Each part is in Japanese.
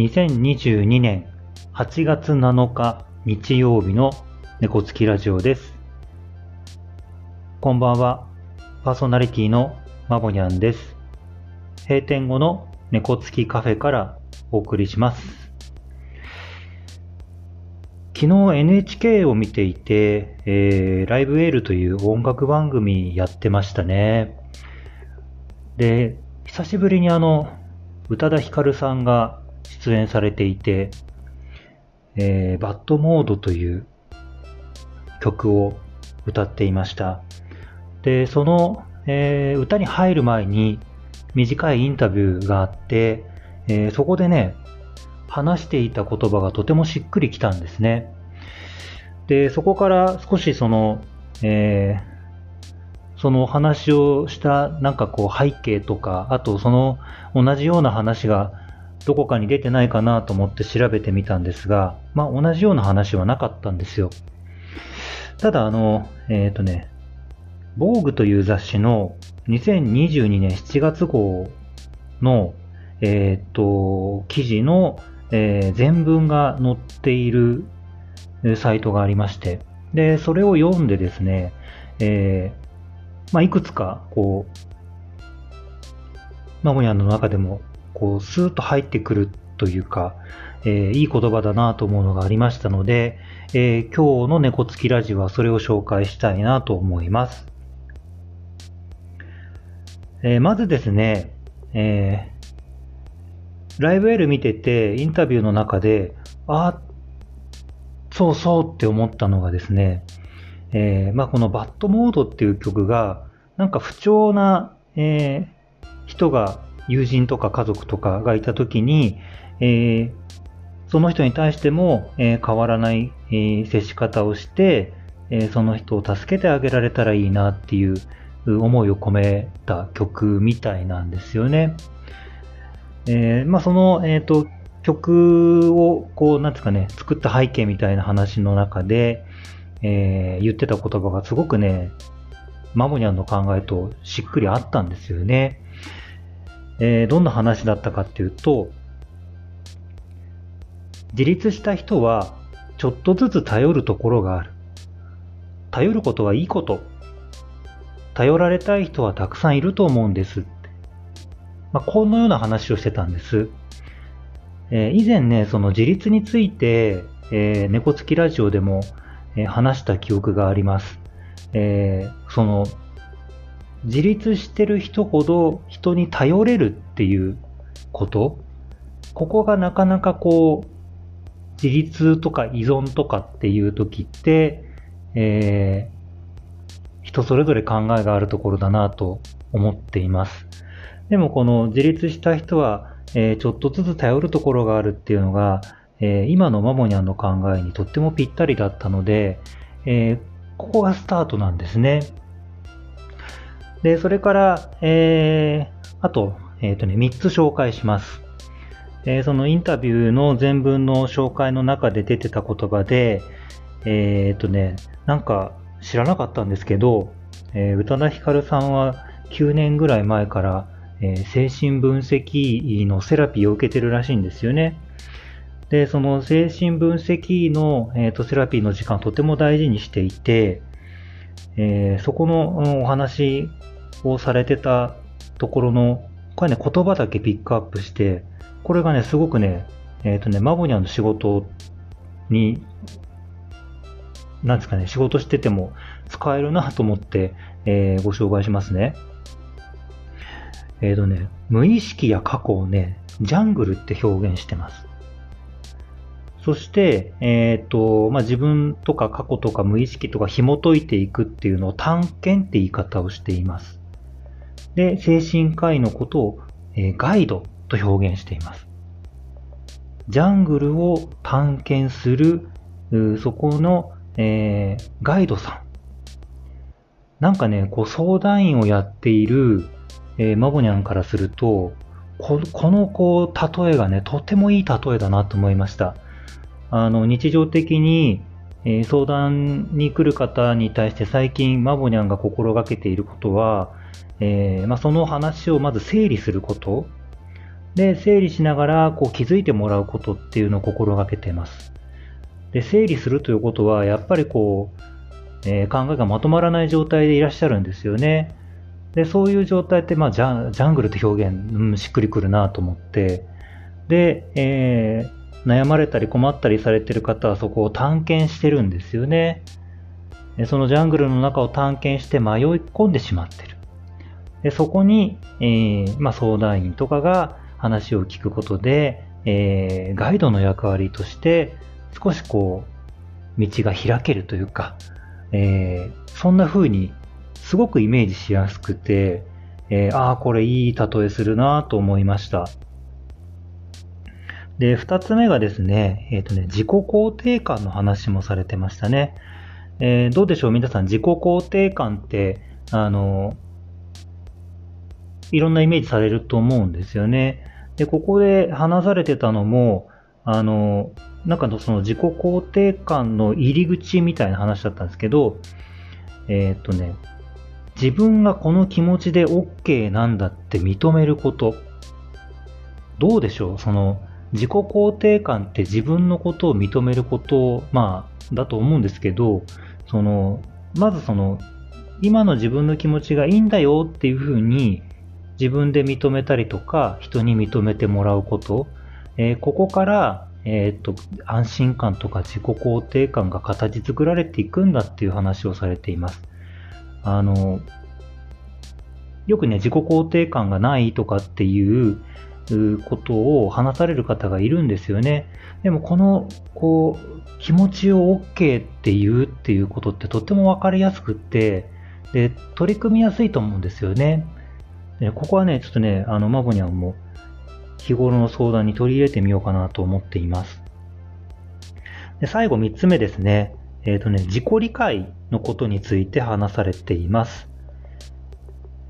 2022年8月7日日曜日の猫つきラジオです。こんばんは。パーソナリティのまぼにゃんです。閉店後の猫つきカフェからお送りします。昨日 NHK を見ていて、えー、ライブエールという音楽番組やってましたね。で、久しぶりにあの、宇多田ヒカルさんが出演されていて、えー、バッドモードという曲を歌っていました。で、その、えー歌に入る前に短いインタビューがあって、えーそこでね、話していた言葉がとてもしっくりきたんですね。で、そこから少しその、えーそのお話をしたなんかこう背景とか、あとその同じような話がどこかに出てないかなと思って調べてみたんですが、まあ同じような話はなかったんですよ。ただあの、えっ、とね、防具という雑誌の2022年7月号の、えっ、と、記事の、えー全文が載っているサイトがありまして、で、それを読んでですね、えーまあ、いくつか、こう、マモニャンの中でも、こう、スーッと入ってくるというか、えーいい言葉だなと思うのがありましたので、えー今日の猫つきラジオはそれを紹介したいなと思います。えーまずですね、えライブエール見てて、インタビューの中で、あそうそうって思ったのがですね、えまあ、このバッドモードっていう曲が、なんか不調な、えー人が、友人とか家族とかがいたときに、えーその人に対しても、えー変わらない、えー接し方をして、えーその人を助けてあげられたらいいなっていう思いを込めた曲みたいなんですよね。えーまあ、その、えっ、と、曲を、こう、なんですかね、作った背景みたいな話の中で、えー言ってた言葉がすごくね、マモニャンの考えとしっくりあったんですよね。えーどんな話だったかっていうと、自立した人はちょっとずつ頼るところがある。頼ることはいいこと。頼られたい人はたくさんいると思うんです。まあ、このような話をしてたんです。えー以前ね、その自立について、えー猫つきラジオでも、えー話した記憶があります。えーその、自立してる人ほど人に頼れるっていうこと、ここがなかなかこう、自立とか依存とかっていう時って、えー人それぞれ考えがあるところだなと思っています。でもこの自立した人は、えーちょっとずつ頼るところがあるっていうのが、えー今のマモニャンの考えにとってもぴったりだったので、えここがスタートなんですね。で、それから、えーあと、えっ、とね、3つ紹介します。えーそのインタビューの全文の紹介の中で出てた言葉で、えっ、とね、なんか知らなかったんですけど、えー宇多田ヒカルさんは9年ぐらい前から、え精神分析のセラピーを受けてるらしいんですよね。で、その精神分析の、えーとセラピーの時間をとても大事にしていて、えーそこのお話をされてたところの、これね、言葉だけピックアップして、これがね、すごくね、えっ、とね、マボニャの仕事に、なんですかね、仕事してても使えるなと思って、えーご紹介しますね。えっ、とね、無意識や過去をね、ジャングルって表現してます。そして、えっ、と、まあ、自分とか過去とか無意識とか紐解いていくっていうのを探検って言い方をしています。で、精神科医のことを、えーガイドと表現しています。ジャングルを探検する、そこの、えーガイドさん。なんかね、こう相談員をやっている、えーマボニャンからすると、ここのこう例えがね、とてもいい例えだなと思いました。あの、日常的に、えー相談に来る方に対して最近マボニャンが心がけていることは、えーまあ、その話をまず整理すること。で、整理しながらこう気づいてもらうことっていうのを心がけてます。で、整理するということは、やっぱりこう、えー、考えがまとまらない状態でいらっしゃるんですよね。で、そういう状態って、まあ、ジャジャングルって表現、うん、しっくりくるなと思って、で、えー、悩まれたり困ったりされてる方はそこを探検してるんですよね。そのジャングルの中を探検して迷い込んでしまってる。でそこに、えー、まあ、相談員とかが話を聞くことで、えー、ガイドの役割として少しこう道が開けるというか、えー、そんな風にすごくイメージしやすくて、え、ああ、これいい例えするなと思いました。で、二つ目がですね、え、ー、とね、自己肯定感の話もされてましたね。え、どうでしょう？皆さん、自己肯定感って、あの、いろんなイメージされると思うんですよね。で、ここで話されてたのも、あの、なんかのその自己肯定感の入り口みたいな話だったんですけど、えー、っとね、自分がこの気持ちで OK なんだって認めること。どうでしょう？その自己肯定感って自分のことを認めること、まあ、だと思うんですけど、その、まずその、今の自分の気持ちがいいんだよっていうふうに自分で認めたりとか、人に認めてもらうこと、えー、ここからえっ、と、安心感とか自己肯定感が形作られていくんだっていう話をされています。あの、よくね、自己肯定感がないとかっていうことを話される方がいるんですよね。でもこの、こう、気持ちを OK って言うっていうことってとってもわかりやすくって、で、取り組みやすいと思うんですよね。ここはね、ちょっとね、あの、マボニャンも日頃の相談に取り入れてみようかなと思っています。で最後3つ目ですね。えっ、ー、とね、自己理解のことについて話されています。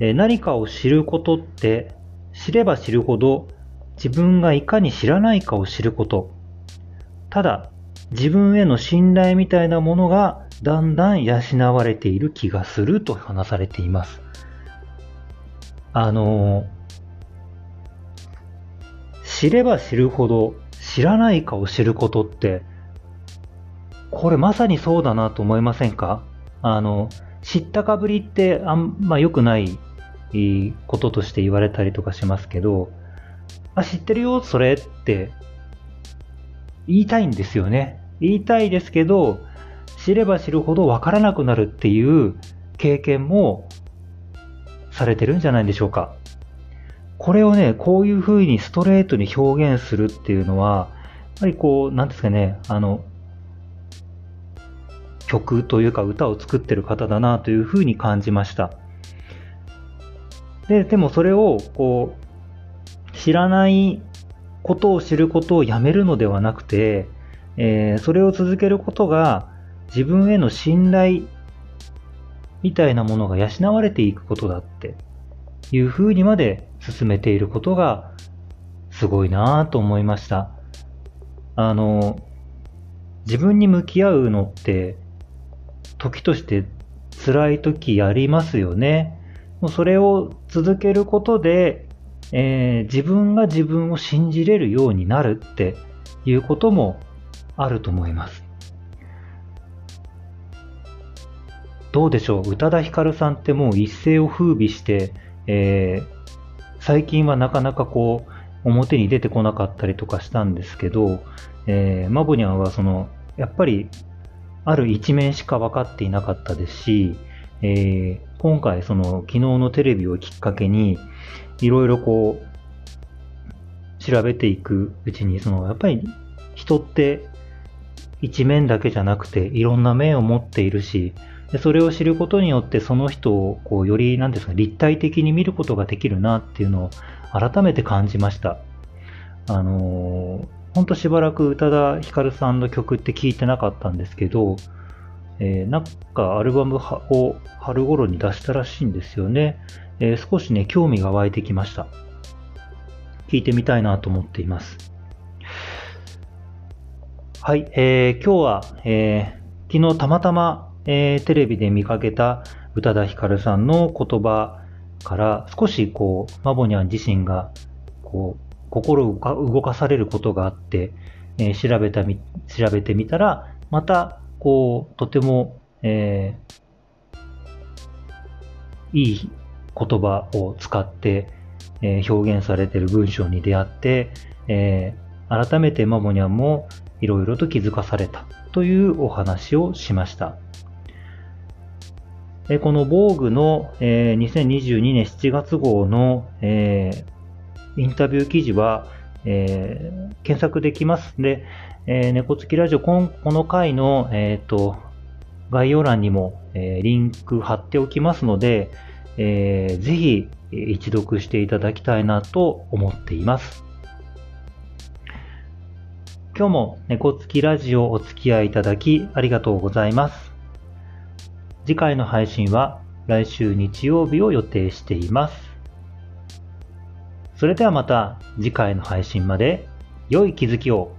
え何かを知ることって知れば知るほど自分がいかに知らないかを知ること。ただ、自分への信頼みたいなものがだんだん養われている気がすると話されています。あの知れば知るほど知らないかを知ることって、これまさにそうだなと思いませんか？あの、知ったかぶりってあんま良くないこととして言われたりとかしますけど、あ、知ってるよ、それって言いたいんですよね。言いたいですけど、知れば知るほど分からなくなるっていう経験もされてるんじゃないでしょうか。これをね、こういう風にストレートに表現するっていうのは、やっぱりこう、なんですかね、あの、曲というか歌を作ってる方だなという風に感じました。で、でもそれを、こう、知らないことを知ることをやめるのではなくて、えー、それを続けることが自分への信頼みたいなものが養われていくことだっていうふうにまで進めていることがすごいなぁと思いました。あの、自分に向き合うのって時として辛い時ありますよね。もうそれを続けることで、えー、自分が自分を信じれるようになるっていうこともあると思います。どうでしょう？宇多田ヒカルさんってもう一世を風靡して、えー、最近はなかなかこう、表に出てこなかったりとかしたんですけど、えー、マボニャンはその、やっぱり、ある一面しか分かっていなかったですし、えー、今回その昨日のテレビをきっかけに、いろいろこう、調べていくうちに、その、やっぱり人って一面だけじゃなくていろんな面を持っているし、でそれを知ることによってその人をこうより何ですか立体的に見ることができるなっていうのを改めて感じました。あのー、ほんとしばらく宇多田ヒカルさんの曲って聞いてなかったんですけど、えー、なんかアルバムを春頃に出したらしいんですよね。えー、少しね、興味が湧いてきました。聞いてみたいなと思っています。はい、えー、今日は、えー、昨日たまたまえー、テレビで見かけた宇多田ヒカルさんの言葉から少しこう、マボニャン自身がこう、心を動かされることがあって、えー、調べたみ、調べてみたら、また、こう、とても、えー、いい言葉を使って、えー、表現されている文章に出会って、えー、改めてマモニャンもいろいろと気づかされたというお話をしました。え、この防具の、えー、2022年7月号の、え、インタビュー記事は、え、検索できますので、え、猫つきラジオこの回の、えーと、概要欄にも、え、リンク貼っておきますので、えー、ぜひ一読していただきたいなと思っています。今日も猫つきラジオお付き合いいただきありがとうございます。次回の配信は来週日曜日を予定しています。それではまた次回の配信まで良い気づきを。